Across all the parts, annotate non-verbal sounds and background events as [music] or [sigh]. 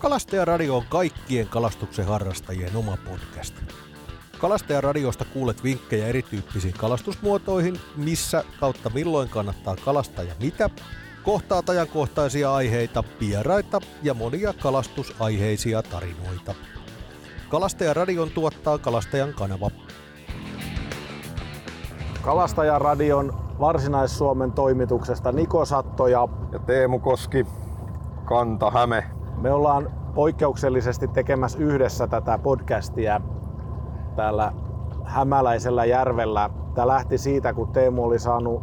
Kalastajaradio on kaikkien kalastuksen harrastajien oma podcast. Kalastajaradiosta kuulet vinkkejä erityyppisiin kalastusmuotoihin, missä kautta milloin kannattaa kalastaa ja mitä, kohtaat ajankohtaisia aiheita, vieraita ja monia kalastusaiheisia tarinoita. Kalastajaradion tuottaa Kalastajan kanava. Kalastajaradion Varsinais-Suomen toimituksesta Niko Satto ja ja Teemu Koski, Kanta, Häme. Me ollaan poikkeuksellisesti tekemässä yhdessä tätä podcastia täällä Hämäläisellä järvellä. Tämä lähti siitä, kun Teemu oli saanut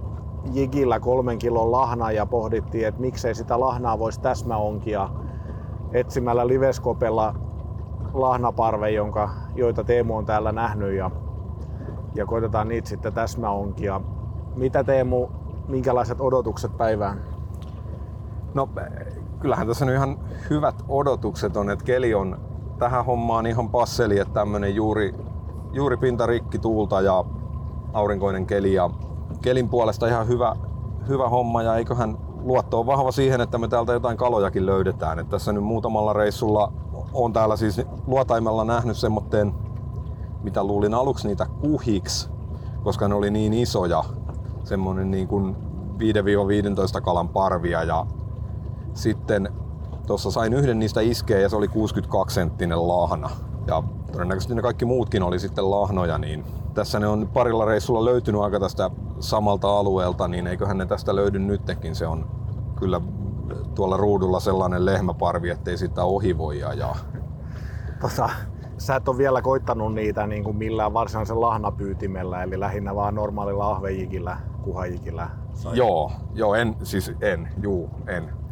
jigillä kolmen kilon lahnaa ja pohdittiin, että miksei sitä lahnaa voisi täsmäonkia etsimällä liveskopella lahnaparve, jonka, joita Teemu on täällä nähnyt ja, ja koitetaan niitä sitten täsmäonkia. Mitä Teemu, minkälaiset odotukset päivään? No kyllähän tässä nyt ihan hyvät odotukset on, että keli on tähän hommaan ihan passeli, että tämmönen juuri, juuri pinta rikki tuulta ja aurinkoinen keli ja kelin puolesta ihan hyvä, hyvä homma ja eiköhän luotto on vahva siihen, että me täältä jotain kalojakin löydetään. Et tässä nyt muutamalla reissulla on täällä siis luotaimella nähnyt semmoitteen, mitä luulin aluksi niitä kuhiksi, koska ne oli niin isoja, semmonen niin kuin 5-15 kalan parvia ja sitten tuossa sain yhden niistä iskeä ja se oli 62 senttinen lahna. Ja todennäköisesti ne kaikki muutkin oli sitten lahnoja, niin tässä ne on parilla reissulla löytynyt aika tästä samalta alueelta, niin eiköhän ne tästä löydy nytkin. Se on kyllä tuolla ruudulla sellainen lehmäparvi, ettei sitä ohi voi ajaa. Tota, sä et ole vielä koittanut niitä niin kuin millään varsinaisen lahnapyytimellä, eli lähinnä vaan normaalilla ahvejikillä, kuhajikillä. sai. Joo, joo, en, siis en, juu, en.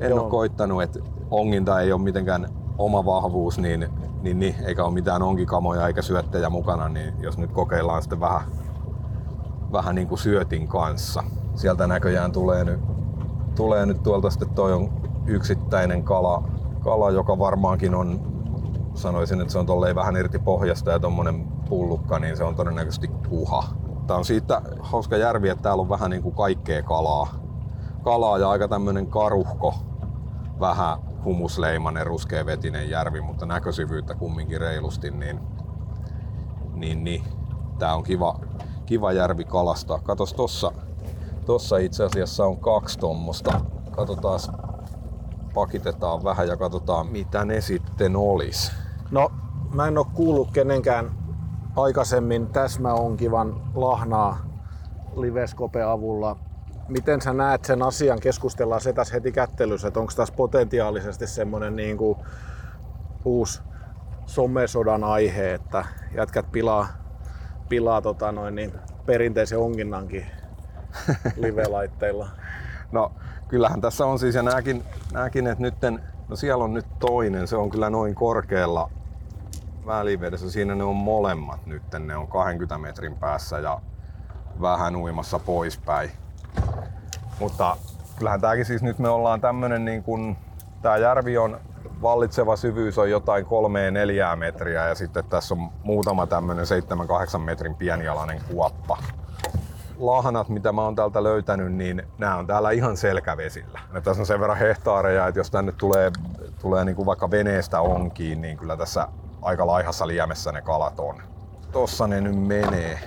En Joo. ole koittanut, että onginta ei ole mitenkään oma vahvuus, niin, niin, niin eikä ole mitään onkikamoja eikä syöttejä mukana, niin jos nyt kokeillaan sitten vähän, vähän niin kuin syötin kanssa. Sieltä näköjään tulee nyt, tulee nyt tuolta sitten toi on yksittäinen kala, kala, joka varmaankin on, sanoisin, että se on tolleen vähän irti pohjasta ja tommonen pullukka, niin se on todennäköisesti kuha. Tää on siitä hauska järvi, että täällä on vähän niin kuin kaikkea kalaa. Kalaa ja aika tämmönen karuhko, vähän humusleimanen, ruskeavetinen järvi, mutta näkösyvyyttä kumminkin reilusti, niin, niin, niin tää on kiva, kiva järvi kalastaa. Katos tossa, tossa itse asiassa on kaksi tommosta. Katsotaan, pakitetaan vähän ja katsotaan mitä ne sitten olis. No, mä en oo kuullut kenenkään aikaisemmin täsmäonkivan lahnaa liveskope avulla. Miten sä näet sen asian? Keskustellaan se tässä heti kättelyssä, että onko tässä potentiaalisesti semmoinen niin kuin uusi somesodan aihe, että jätkät pilaa, pilaa tota noin, niin perinteisen onginnankin [laughs] live-laitteilla. No kyllähän tässä on siis, ja nääkin, nääkin että nytten, no siellä on nyt toinen, se on kyllä noin korkealla välivedessä. Siinä ne on molemmat nyt, ne on 20 metrin päässä ja vähän uimassa poispäin. Mutta kyllähän tääkin siis nyt me ollaan tämmönen niin kuin, tää järvi on vallitseva syvyys on jotain 3-4 metriä ja sitten tässä on muutama tämmönen 7-8 metrin pienialainen kuoppa lahnat, mitä mä oon täältä löytänyt, niin nämä on täällä ihan selkävesillä. Ja tässä on sen verran hehtaareja, että jos tänne tulee, tulee niin kuin vaikka veneestä onkiin, niin kyllä tässä aika laihassa liemessä ne kalat on. Tossa ne nyt menee.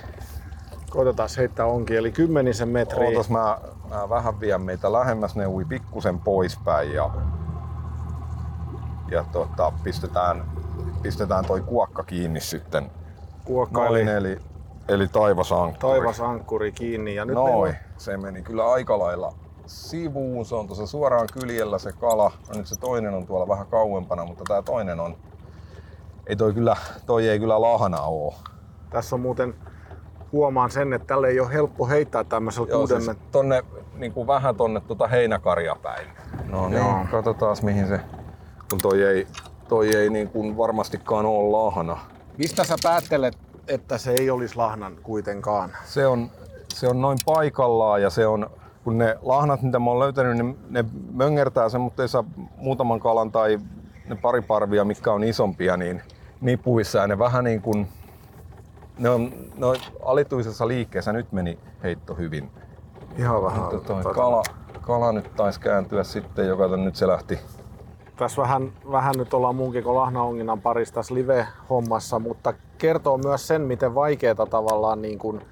Koitetaan heittää onkin, eli kymmenisen metriä. Ootas mä, mä vähän vien meitä lähemmäs, ne ui pikkusen poispäin ja, ja tota, pistetään, pistetään toi kuokka kiinni sitten. Kuokka Noin, eli eli, eli taivasankkuri. taivasankkuri kiinni. Ja nyt meillä Noin, on se meni kyllä aika lailla sivuun. Se on tuossa suoraan kyljellä se kala. No nyt se toinen on tuolla vähän kauempana, mutta tää toinen on... Ei toi kyllä, toi ei kyllä lahna oo. Tässä on muuten, huomaan sen, että tälle ei ole helppo heittää tämmöisellä Joo, kuuden siis tonne, niin kuin vähän tonne tuota heinäkarja päin. No niin, Joo. katsotaan mihin se... Kun toi ei, toi ei niin kuin varmastikaan ole lahna. Mistä sä päättelet, että se ei olisi lahnan kuitenkaan? Se on, se on noin paikallaan ja se on, kun ne lahnat, mitä mä oon löytänyt, ne, ne möngärtää semmoitteissa muutaman kalan tai ne pari parvia, mitkä on isompia, niin nipuissa ja ne vähän niin kuin, ne on, ne on alituisessa liikkeessä. Nyt meni heitto hyvin. Ihan vähän. Mutta toi kala, kala nyt taisi kääntyä sitten, joka nyt se lähti, tässä vähän, vähän nyt ollaan muunkin kuin Lahnaonginnan parissa tässä live-hommassa, mutta kertoo myös sen, miten vaikeaa tavallaan, niin kun,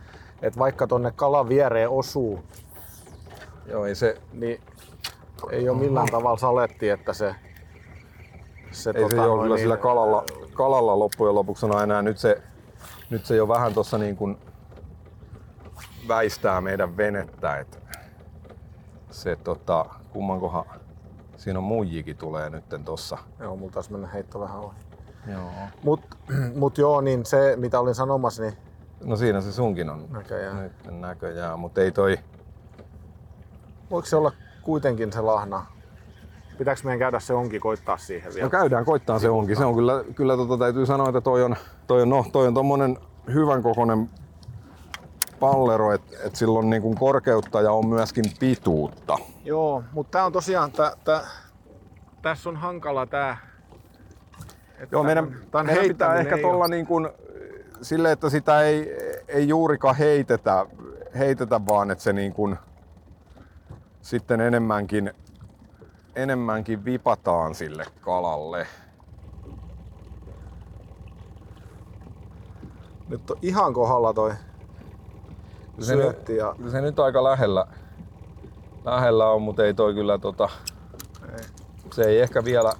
että vaikka tonne kalan viereen osuu, Joo, ei se, niin ei ole millään tavalla saletti, että se... se, ei se ole kyllä sillä kalalla, kalalla loppujen lopuksi on enää. Nyt se, nyt se jo vähän tuossa niin kuin väistää meidän venettä. Et se tota, kummankohan siinä on muijikin tulee nytten tossa. Joo, mulla taisi mennä heitto vähän ohi. Joo. Mut, [clears throat] mut joo, niin se mitä olin sanomassa, niin No siinä se sunkin on Näköjään. nyt näköjään, mutta ei toi, voiko se olla kuitenkin se lahna? Pitääkö meidän käydä se onkin koittaa siihen vielä? No käydään koittaa se onkin. Se on kyllä, kyllä tota, täytyy sanoa, että toi on, toi on, no, toi on tommonen hyvän kokoinen pallero, että et sillä on niin kuin korkeutta ja on myöskin pituutta. Joo, mutta tää on tosiaan, tää, tää, tässä on hankala tää. että Joo, meidän, pitää heittäminen ehkä tuolla niin kuin, sille, että sitä ei, ei juurikaan heitetä, heitetä vaan että se niin kuin, sitten enemmänkin, enemmänkin vipataan sille kalalle. Nyt on ihan kohdalla toi Se, syötti ja nyt, se nyt aika lähellä, lähellä on, mutta ei toi kyllä tota, ei. se ei ehkä vielä,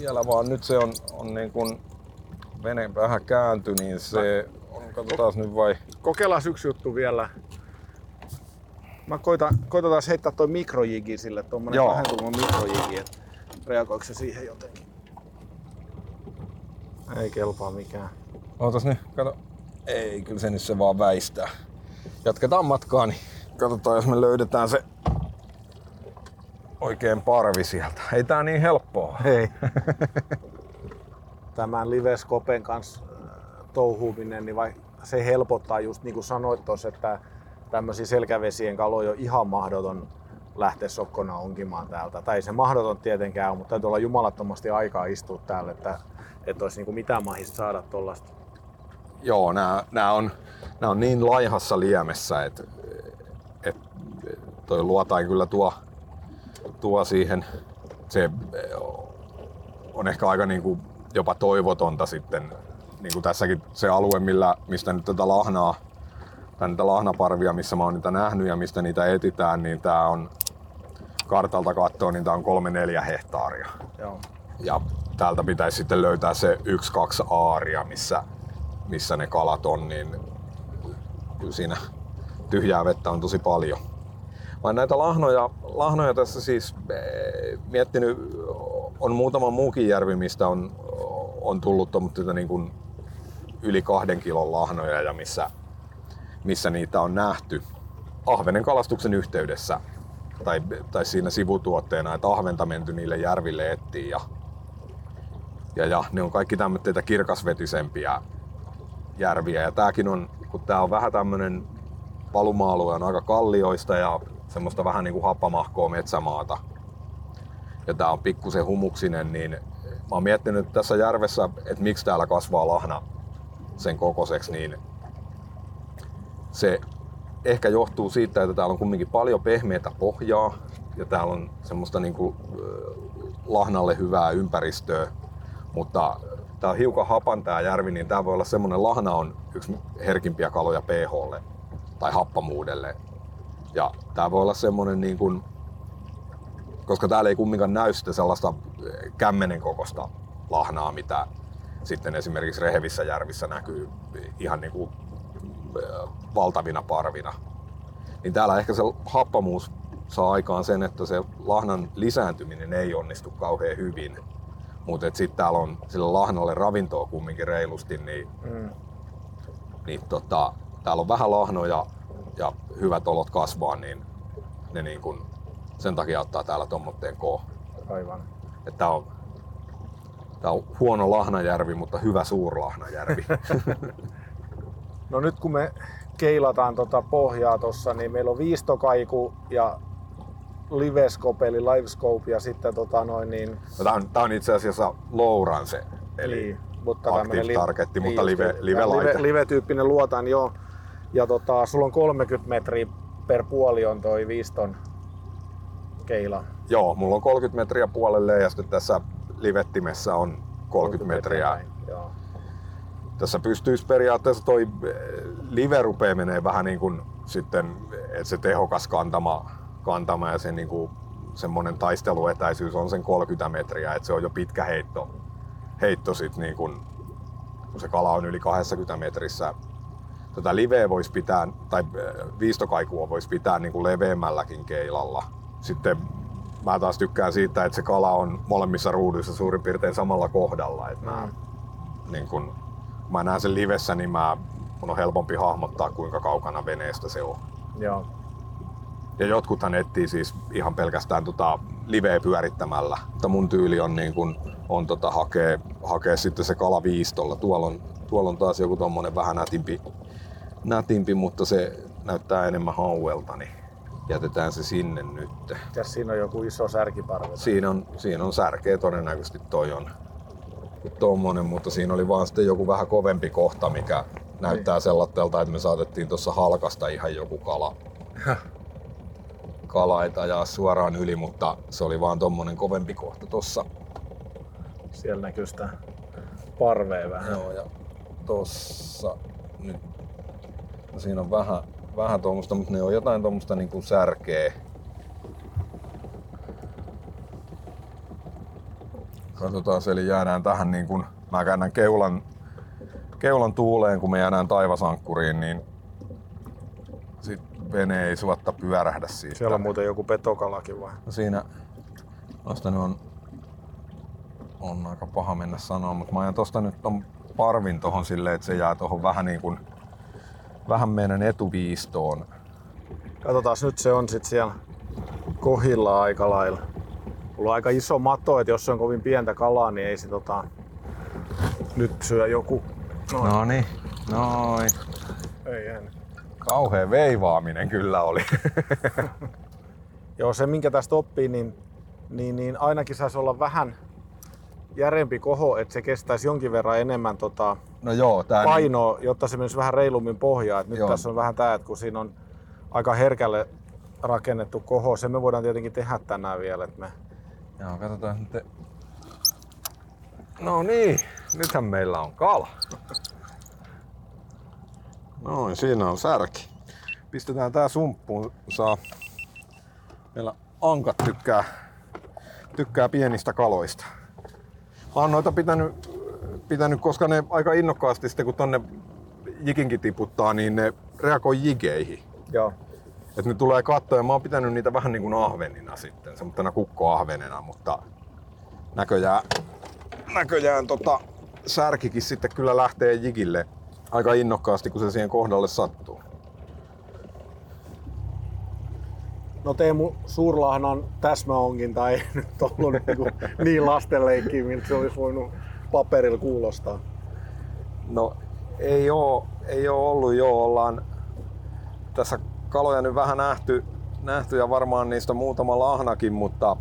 vielä vaan nyt se on, on niin kuin vene vähän kääntyi, niin se on, katsotaan nyt vai, kokeillaan yksi juttu vielä. Mä koitan, koitan taas heittää toi mikrojigi sille, tommonen Joo. kahden kulman mikrojigi, että reagoiko se siihen jotenkin. Ei kelpaa mikään. Ootas nyt, kato. Ei, kyllä se nyt se vaan väistää. Jatketaan matkaa, niin katsotaan jos me löydetään se oikein parvi sieltä. Ei tää niin helppoa. Hei. [laughs] Tämän Liveskopen kanssa äh, touhuuminen, niin vai, se helpottaa just niin kuin sanoit tuossa, että tämmöisiä selkävesien kaloja on ihan mahdoton lähteä sokkona onkimaan täältä. Tai se mahdoton tietenkään ole, mutta täytyy olla jumalattomasti aikaa istua täällä, että, että olisi niin kuin mitään mahista saada tuollaista. Joo, nää, nää, on, nää on niin laihassa liemessä, että et, toi luotain kyllä tuo, tuo siihen. Se eh, on ehkä aika niinku jopa toivotonta sitten. Niin kuin tässäkin se alue, millä, mistä nyt tätä lahnaa, tai niitä lahnaparvia, missä mä oon niitä nähnyt ja mistä niitä etitään, niin tää on kartalta katsoa, niin tää on 3-4 hehtaaria. Joo. Ja täältä pitäisi sitten löytää se yksi, kaksi aaria, missä, missä ne kalat on, niin kyllä siinä tyhjää vettä on tosi paljon. Vaan näitä lahnoja, lahnoja tässä siis eh, miettinyt, on muutama muukin järvi, mistä on, on tullut tuommoista niin kuin yli kahden kilon lahnoja ja missä, missä niitä on nähty ahvenen kalastuksen yhteydessä tai, tai siinä sivutuotteena, että ahventa menty niille järville ettiin ja, ja, ja ne on kaikki tämmöitä kirkasvetisempiä järviä. Ja tääkin on, kun tää on vähän tämmönen valuma-alue on aika kallioista ja semmoista vähän niinku happamahkoa metsämaata. Ja tää on pikkusen humuksinen, niin mä oon miettinyt tässä järvessä, että miksi täällä kasvaa lahna sen kokoiseksi, niin se ehkä johtuu siitä, että täällä on kumminkin paljon pehmeätä pohjaa ja täällä on semmoista niinku, ö, lahnalle hyvää ympäristöä, mutta tää on hiukan hapan tää järvi, niin tää voi olla semmonen lahna on yksi herkimpiä kaloja pHlle tai happamuudelle. Ja tää voi olla semmonen niin kuin, koska täällä ei kumminkaan näy sitä sellaista kämmenen kokosta lahnaa, mitä sitten esimerkiksi rehevissä järvissä näkyy ihan niin kuin valtavina parvina. Niin täällä ehkä se happamuus saa aikaan sen, että se lahnan lisääntyminen ei onnistu kauhean hyvin. Mutta sitten täällä on sille lahnalle ravintoa kumminkin reilusti, niin, Mm. niin tota, täällä on vähän lahnoja ja hyvät olot kasvaa, niin ne niin kun, sen takia ottaa täällä tommotteen koo. Aivan. Että tää on, tää on huono lahnajärvi, mutta hyvä suurlahnajärvi. [laughs] No nyt kun me keilataan tota pohjaa tossa, niin meillä on viistokaiku ja livescope eli livescope ja sitten tota noin niin, No, tää, on, tää on itse asiassa Louranse, eli niin mutta active li- targetti, mutta niin, live- live-laite. live, live-tyyppinen luotan joo. Ja tota, sulla on 30 metriä per puoli on toi viiston keila. Joo, mulla on 30 metriä puolelle ja sitten tässä livettimessä on 30 metriä. Joo. Tässä pystyisi periaatteessa toi eh, live rupeaa menee vähän niin kuin sitten, että se tehokas kantama, kantama ja se niin kuin semmoinen taisteluetäisyys on sen 30 metriä, että se on jo pitkä heitto, heitto sit niin kuin, kun se kala on yli 20 metrissä. Tätä liveä voisi pitää, tai eh, viistokaikua voisi pitää niin kuin leveämmälläkin keilalla. Sitten mä taas tykkään siitä, että se kala on molemmissa ruuduissa suurin piirtein samalla kohdalla. Että mä, niin kun, kun mä näen sen livessä, niin mä, mun on helpompi hahmottaa, kuinka kaukana veneestä se on. Joo. Ja jotkuthan etsii siis ihan pelkästään tota liveä pyörittämällä. Mutta mun tyyli on, niin kun, on tota, hakea, hakea sitten se kala viistolla. Tuolla on, tuolla on taas joku tommonen vähän nätimpi, nätimpi, mutta se näyttää enemmän hauelta, niin jätetään se sinne nyt. Ja siinä on joku iso särkiparvi. Siinä on, siinä on särkeä todennäköisesti toi on tommonen, mutta siinä oli vaan sitten joku vähän kovempi kohta, mikä näyttää sellaiselta, että me saatettiin tuossa halkasta ihan joku kala. Kala ajaa suoraan yli, mutta se oli vaan tommonen kovempi kohta tossa. Siellä näkyy sitä parvea vähän. Joo, ja tossa nyt, no siinä on vähän, vähän tuommoista, mutta ne on jotain tuommoista niinku särkeä. Katsotaan, eli jäädään tähän niin kuin, mä käännän keulan, keulan tuuleen, kun me jäädään taivasankkuriin, niin sit vene ei suotta pyörähdä siitä. Siellä on muuten joku petokalakin vai? No siinä, tosta nyt on, on aika paha mennä sanoa, mutta mä ajan tosta nyt ton parvin tohon silleen, että se jää tohon vähän niin kuin, vähän meidän etuviistoon. Katsotaan nyt se on sit siellä kohilla aika lailla. Mulla on aika iso mato, että jos se on kovin pientä kalaa, niin ei se tota... Nyt syö joku... Noin. No niin, noin. Ei en. Kauhea veivaaminen kyllä oli. [laughs] Joo, se minkä tästä oppii, niin, niin, niin ainakin saisi olla vähän järempi koho, että se kestäisi jonkin verran enemmän tota No joo, tää painoa, jotta se menisi vähän reilummin pohjaan. Et nyt Joo. tässä on vähän tää, että kun siinä on aika herkälle rakennettu koho, se me voidaan tietenkin tehdä tänään vielä. Että me... Joo, katsotaan nyt. No niin, nythän meillä on kala. Noin, siinä on särki. Pistetään tää sumppuun, saa... Meillä ankat tykkää, tykkää pienistä kaloista. Mä oon noita pitänyt, pitänyt, koska ne aika innokkaasti sitten kun tonne jikinkin tiputtaa, niin ne reagoi jigeihin. Joo. Et ne tulee kattoon ja mä oon pitänyt niitä vähän niin kuin ahvenina sitten, semmoittena kukkoahvenena, mutta näköjään, näköjään tota, särkikin sitten kyllä lähtee jigille aika innokkaasti, kun se siihen kohdalle sattuu. No Teemu Suurlahnan täsmäonginta ei [laughs] nyt ollut niinku niin lastenleikkiä, miltä se olisi voinut paperilla kuulostaa. No ei oo, ei oo ollut jo, ollaan tässä kaloja nyt vähän nähty, nähty ja varmaan niistä muutama lahnakin, mutta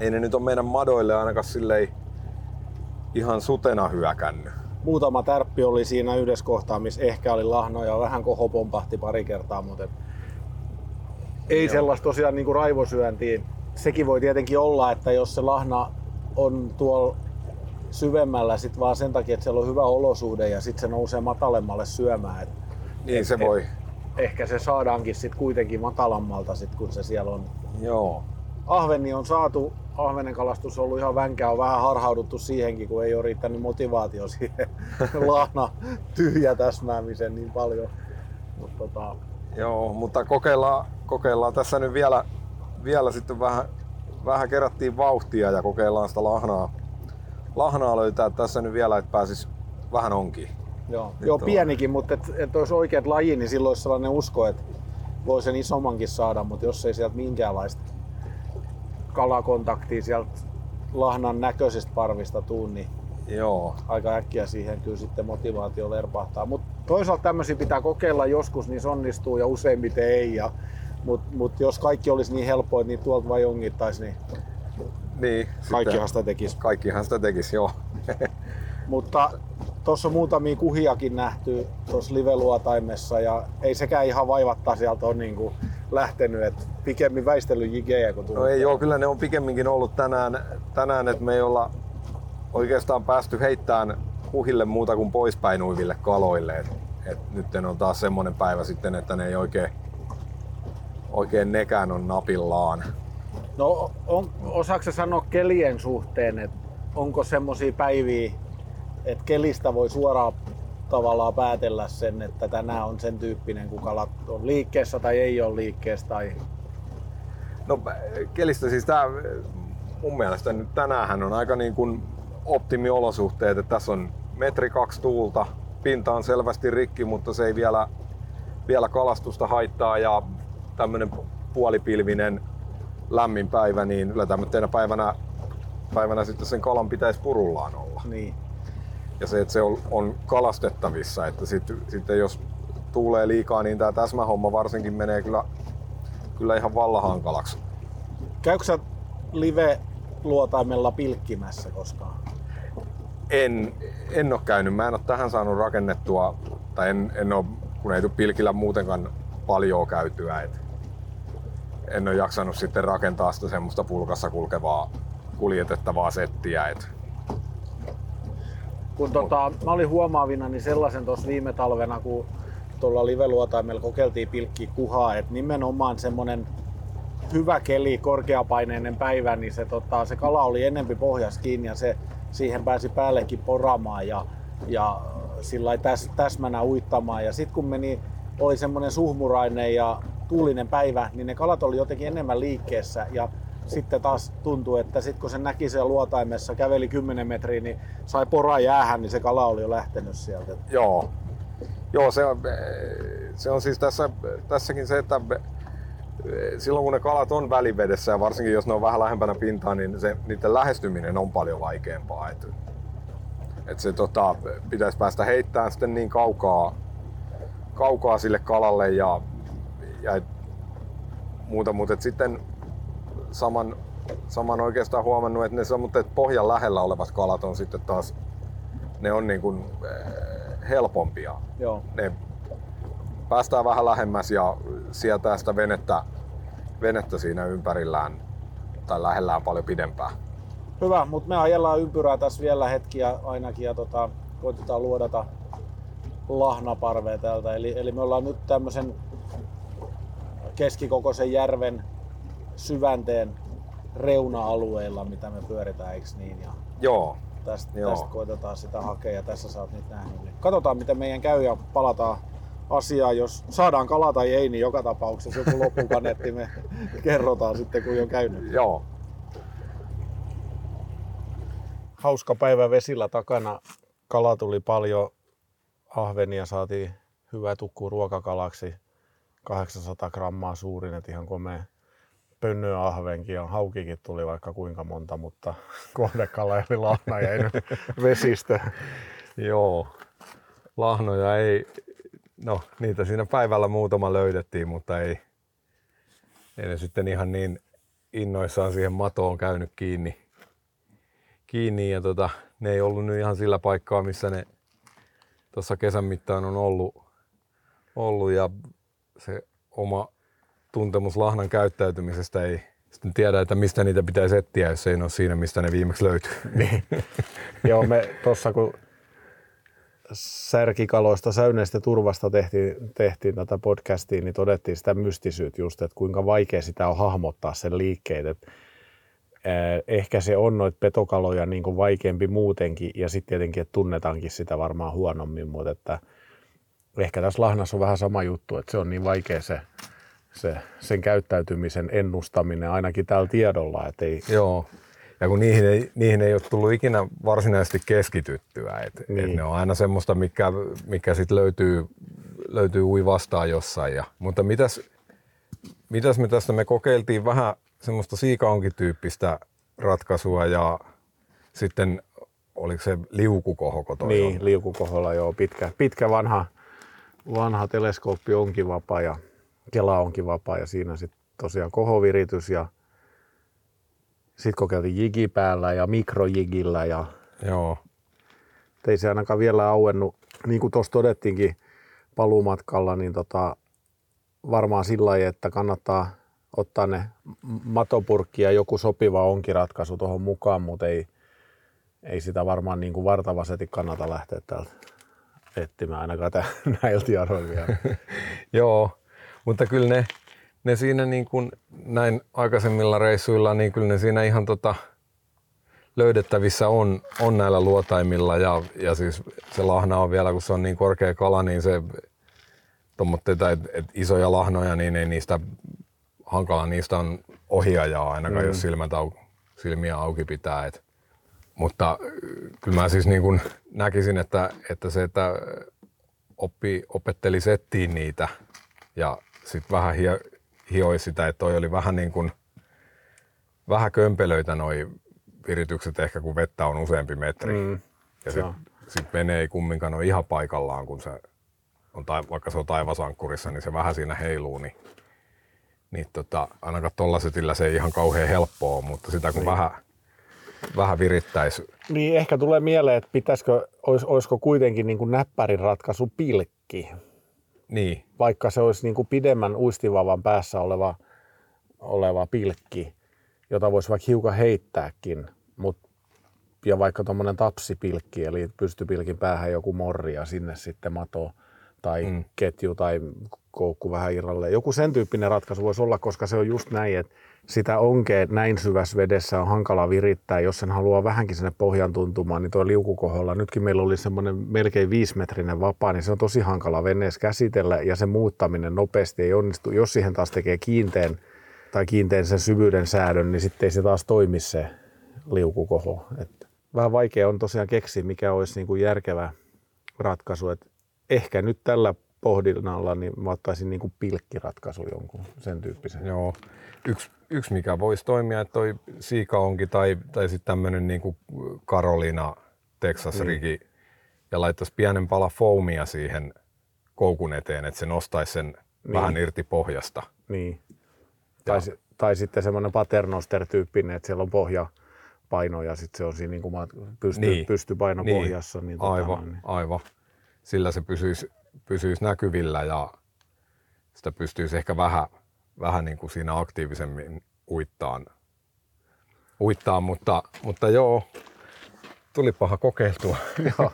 ei ne nyt on meidän madoille ainakaan silleen ihan sutena hyökännyt. Muutama tärppi oli siinä yhdessä kohtaa, missä ehkä oli lahnoja, vähän koho pompahti pari kertaa, mutta ei Joo. sellaista tosiaan niin kuin raivosyöntiä. Sekin voi tietenkin olla, että jos se lahna on tuolla syvemmällä sit vaan sen takia, että siellä on hyvä olosuhde ja sitten se nousee matalemmalle syömään. Et Niin se Et- voi. Ehkä se saadaankin sit kuitenkin matalammalta, sit, kun se siellä on. Joo. Ahveni on saatu, ahvenen kalastus on ollut ihan vänkää, on vähän harhauduttu siihenkin, kun ei ole riittänyt motivaatio siihen [laughs] lahna tyhjä täsmäämiseen niin paljon. Mut tota, Joo, mutta kokeillaan, kokeillaan tässä nyt vielä, vielä sitten vähän, vähän kerättiin vauhtia ja kokeillaan sitä lahnaa, lahnaa löytää tässä nyt vielä, että pääsis vähän onkin. Joo, joo pienikin, mutta et, et olisi oikeat laji, niin silloin olisi sellainen usko, että voi sen isommankin saada, mutta jos ei sieltä minkäänlaista kalakontaktia sieltä lahnan näköisestä parvista tuu, niin Joo, aika äkkiä siihen kyllä sitten motivaatio lerpahtaa. Mutta toisaalta tämmöisiä pitää kokeilla joskus, niin se onnistuu ja useimmiten ei. Ja, Mutta mut jos kaikki olisi niin helppoa, että niitä tuolta vai ongittaisi, niin niin. kaikkihan sitä tekisi. Kaikkihan sitä tekisi, joo. [laughs] Mutta tuossa on muutamia kuhiakin nähty tuossa live-luotaimessa ja ei sekään ihan vaivattaa sieltä on niinku lähtenyt, että pikemmin väistellyt jigejä kuin tullut. No ei joo, kyllä ne on pikemminkin ollut tänään, tänään että me ei olla oikeastaan päästy heittämään huhille muuta kuin poispäin uiville kaloille. Et, et nyt on taas semmonen päivä sitten, että ne ei oikein, oikein nekään on napillaan. No on, osaako sanoa kelien suhteen, että onko semmoisia päiviä, että kelistä voi suoraan tavallaan päätellä sen, että tänään on sen tyyppinen, kun kalat on liikkeessä tai ei ole liikkeessä? Tai... No kelistä siis tää, mun mielestä nyt tänään on aika niin kuin optimiolosuhteet, että tässä on metri kaksi tuulta, pinta on selvästi rikki, mutta se ei vielä, vielä kalastusta haittaa ja tämmönen puolipilvinen lämmin päivä, niin kyllä tämmöisenä päivänä, päivänä sitten sen kalan pitäisi purullaan olla. Niin. Ja se, että se on, on kalastettavissa, että sitten sit jos tuulee liikaa, niin tämä täsmähomma varsinkin menee kyllä, kyllä ihan vallahankalaksi. Käykö sä live-luotaimella pilkkimässä koskaan? En, en ole käynyt. Mä en ole tähän saanut rakennettua, tai en, en ole, kun ei tule pilkillä muutenkaan paljon käytyä. Et en ole jaksanut sitten rakentaa sitä semmoista pulkassa kulkevaa kuljetettavaa settiä. Et kun tota, mä olin huomaavina niin sellaisen tuossa viime talvena, kun tuolla liveluotaimella kokeiltiin pilkki kuhaa, että nimenomaan semmonen hyvä keli, korkeapaineinen päivä, niin se, tota, se kala oli enempi pohjas kiinni ja se, siihen pääsi päällekin poramaan ja, ja sillä täs, täsmänä uittamaan. Ja sitten kun meni, oli semmoinen suhmurainen ja tuulinen päivä, niin ne kalat oli jotenkin enemmän liikkeessä ja sitten taas tuntuu, että sit kun se näki siellä luotaimessa, käveli 10 metriä, niin sai pora jäähän, niin se kala oli jo lähtenyt sieltä. Joo. Joo, se on, se on siis tässä, tässäkin se, että silloin kun ne kalat on välivedessä ja varsinkin jos ne on vähän lähempänä pintaa, niin se, niiden lähestyminen on paljon vaikeampaa. Et, et se tota, pitäisi päästä heittämään sitten niin kaukaa, kaukaa sille kalalle ja, ja muuta, mutta sitten saman, saman oikeastaan huomannut, että ne semmoiset pohjan lähellä olevat kalat on sitten taas, ne on niin kuin, eh, helpompia. Joo. Ne päästään vähän lähemmäs ja sieltä sitä venettä, venettä siinä ympärillään tai lähellään paljon pidempään. Hyvä, mutta me ajellaan ympyrää tässä vielä hetkiä ainakin ja tota, koitetaan luodata lahnaparvea täältä. Eli, eli me ollaan nyt tämmöisen keskikokoisen järven syvänteen reuna-alueilla, mitä me pyöritään, eikö niin? Ja Joo. Tästä, Joo. tästä koitetaan sitä hakea ja tässä sä oot nyt nähnyt. Niin katsotaan miten meidän käy ja palataan asiaan. Jos saadaan kala tai ei, niin joka tapauksessa joku loppukanetti me [laughs] kerrotaan sitten, kun on käynyt. Joo. Hauska päivä vesillä takana. Kala tuli paljon, ahvenia saatiin hyvä tukku ruokakalaksi. 800 grammaa suurin, että ihan komea pönnöä ahvenkin ja haukikin tuli vaikka kuinka monta, mutta [laughs] kohdekala eli lahna jäi nyt [laughs] vesistä. Joo, lahnoja ei, no niitä siinä päivällä muutama löydettiin, mutta ei, ei ne sitten ihan niin innoissaan siihen matoon käynyt kiinni. kiinni ja tota, ne ei ollut nyt ihan sillä paikkaa, missä ne tuossa kesän mittaan on ollut, ollut ja se oma tuntemus lahnan käyttäytymisestä ei sitten tiedä, että mistä niitä pitäisi etsiä, jos ei ole siinä, mistä ne viimeksi löytyy. [laughs] Niin. Joo, me tuossa kun särkikaloista, säyneistä turvasta tehtiin, tehtiin tätä podcastia, niin todettiin sitä mystisyyttä just, että kuinka vaikea sitä on hahmottaa sen liikkeet. Että ehkä se on noita petokaloja niin kuin vaikeampi muutenkin ja sitten tietenkin, että tunnetaankin sitä varmaan huonommin, mutta että ehkä tässä lahnassa on vähän sama juttu, että se on niin vaikea se se, sen käyttäytymisen ennustaminen ainakin tällä tiedolla. Että ei... Joo, ja kun niihin ei, niihin ei ole tullut ikinä varsinaisesti keskityttyä. Et, niin. et ne on aina semmoista, mikä, mikä sit löytyy, löytyy ui vastaan jossain. Ja, mutta mitäs, mitäs me tästä, me kokeiltiin vähän semmoista siikaonkityyppistä ratkaisua ja sitten oliko se liukukohoko toi Niin, on? liukukoholla joo, pitkä, pitkä vanha, vanha teleskooppi onkin vapaa ja Kela onkin vapaa ja siinä sitten tosiaan kohoviritys ja sitten kokeiltiin jigi päällä ja mikrojigillä ja Joo. ei se ainakaan vielä auennut, niin kuin tuossa todettiinkin paluumatkalla, niin tota, varmaan sillä lailla, että kannattaa ottaa ne matopurkki ja joku sopiva onkiratkaisu tuohon mukaan, mutta ei, ei sitä varmaan niin kuin vartavaseti kannata lähteä täältä etsimään ainakaan [laughs] näiltä vielä. [laughs] Joo, mutta kyllä ne, ne siinä niin kuin näin aikaisemmilla reissuilla, niin kyllä ne siinä ihan tota, löydettävissä on, on näillä luotaimilla ja, ja siis se lahna on vielä, kun se on niin korkea kala, niin se tuommoitteita, että et isoja lahnoja, niin ei niistä hankala niistä on ohjaajaa ainakaan, mm. jos silmät au, silmiä auki pitää. Et, mutta kyllä mä siis niin kun näkisin, että, että se, että oppi, opetteli settiin niitä ja sitten vähän hio, hioi sitä, että toi oli vähän niin kuin, vähän kömpelöitä noi viritykset ehkä, kun vettä on useampi metri. Mm, ja sitten sit vene ei kumminkaan ole ihan paikallaan, kun se on, vaikka se on taivasankkurissa, niin se vähän siinä heiluu, niin, niin tota, ainakaan tuolla setillä se ei ihan kauhean helppoa, mutta sitä kun niin. vähän, vähän virittäisi. Niin ehkä tulee mieleen, että pitäisikö, olis, olisiko kuitenkin niin kuin näppärin ratkaisu pilkki. Niin. Vaikka se olisi niin kuin pidemmän uistivavan päässä oleva, oleva pilkki, jota voisi vaikka hiukan heittääkin, mut, ja vaikka tuommoinen tapsipilkki, eli pystypilkin päähän joku morri ja sinne sitten mato tai mm. ketju tai koukku vähän irralle. Joku sen tyyppinen ratkaisu voisi olla, koska se on just näin, että sitä onkea näin syvässä vedessä on hankala virittää, jos sen haluaa vähänkin sinne pohjan tuntumaan, niin tuo liukukoholla, nytkin meillä oli semmoinen melkein viisimetrinen vapaa, niin se on tosi hankala veneessä käsitellä ja se muuttaminen nopeasti ei onnistu. Jos siihen taas tekee kiinteän tai kiinteän sen syvyyden säädön, niin sitten ei se taas toimi se liukukoho. Et vähän vaikea on tosiaan keksiä, mikä olisi niin kuin järkevä ratkaisu. Et ehkä nyt tällä pohdinnalla niin mä ottaisin niin kuin pilkkiratkaisu jonkun sen tyyppisen. Joo. Yksi, yksi mikä voisi toimia, että toi siikaonki tai, tai sitten tämmöinen niin kuin Carolina Texas niin. Rigi ja laittaisi pienen pala foamia siihen koukun eteen, että se nostaisi sen niin. vähän irti pohjasta. Niin. Tai, tai sitten semmoinen paternoster-tyyppinen, että siellä on pohja paino ja sitten se on siinä niin kuin pysty, niin. pystypaino niin. pohjassa. Niin tota aivan, tota, niin. aivan. Sillä se pysyisi, pysyisi näkyvillä ja sitä pystyisi ehkä vähän, vähän niin kuin siinä aktiivisemmin uittaan, uittaan mutta, mutta joo, tuli paha kokeiltua. [laughs] joo,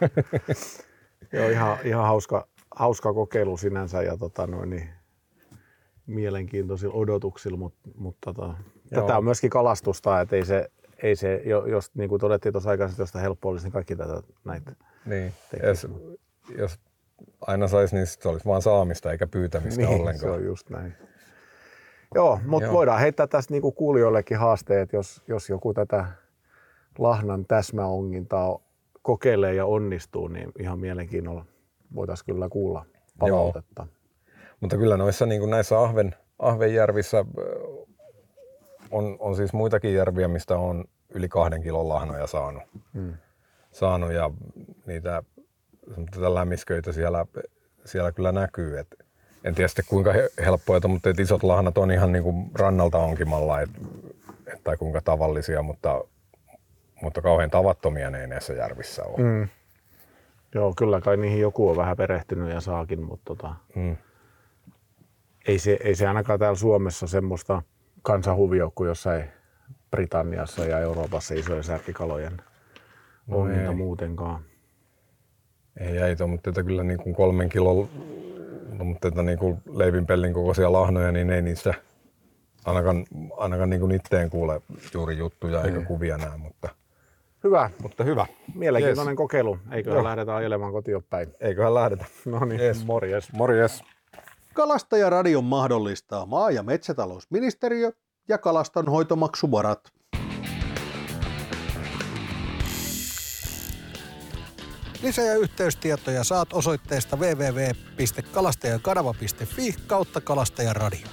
joo ihan, ihan hauska, hauska kokeilu sinänsä ja tota noin, niin mielenkiintoisilla odotuksilla, mutta, mutta tota, tätä on myöskin kalastusta, että ei se, ei se jos niin kuin todettiin tuossa aikaisemmin, josta helppo olisi, niin kaikki tätä näitä Niin, jos, jos aina saisi, niin se olisi vaan saamista eikä pyytämistä niin, ollenkaan. se on just näin. Joo, mutta voidaan heittää tästä niinku kuulijoillekin haasteet, jos, jos joku tätä lahnan täsmäongintaa kokeilee ja onnistuu, niin ihan mielenkiinnolla voitaisiin kyllä kuulla palautetta. Joo. Mutta kyllä noissa niin kuin näissä Ahven, Ahvenjärvissä on, on siis muitakin järviä, mistä on yli kahden kilon lahnoja saanut. Hmm. saanut ja niitä lämmisköitä siellä, siellä kyllä näkyy. Et en tiedä sitten kuinka helppoja, mutta et isot lahnat on ihan niin kuin rannalta onkimalla et, et, tai kuinka tavallisia, mutta, mutta kauhean tavattomia ne ei näissä järvissä ole. Hmm. Joo, kyllä kai niihin joku on vähän perehtynyt ja saakin, mutta tota, hmm ei se, ei se ainakaan täällä Suomessa semmoista kansanhuvio kuin jossain Britanniassa ja Euroopassa isojen särkikalojen no onginta muutenkaan. Ei, ei tuommoitteita kyllä niin kuin kolmen kilon tuommoitteita niin kuin leivinpellin kokoisia lahnoja, niin ei niistä ainakaan, ainakaan niin kuin itteen kuule juuri juttuja eikä kuvia näe, mutta Hyvä. Mutta hyvä. Mielenkiintoinen yes. kokeilu. Eiköhän lähdetä ajelemaan kotiin päin. Eiköhän lähdetä. No niin, yes. morjes. Morjes. Kalastajaradion mahdollistaa maa- ja metsätalousministeriö ja kalastonhoitomaksuvarat. Lisä- ja yhteystietoja saat osoitteesta www.kalastajakanava.fi kautta kalastajaradio.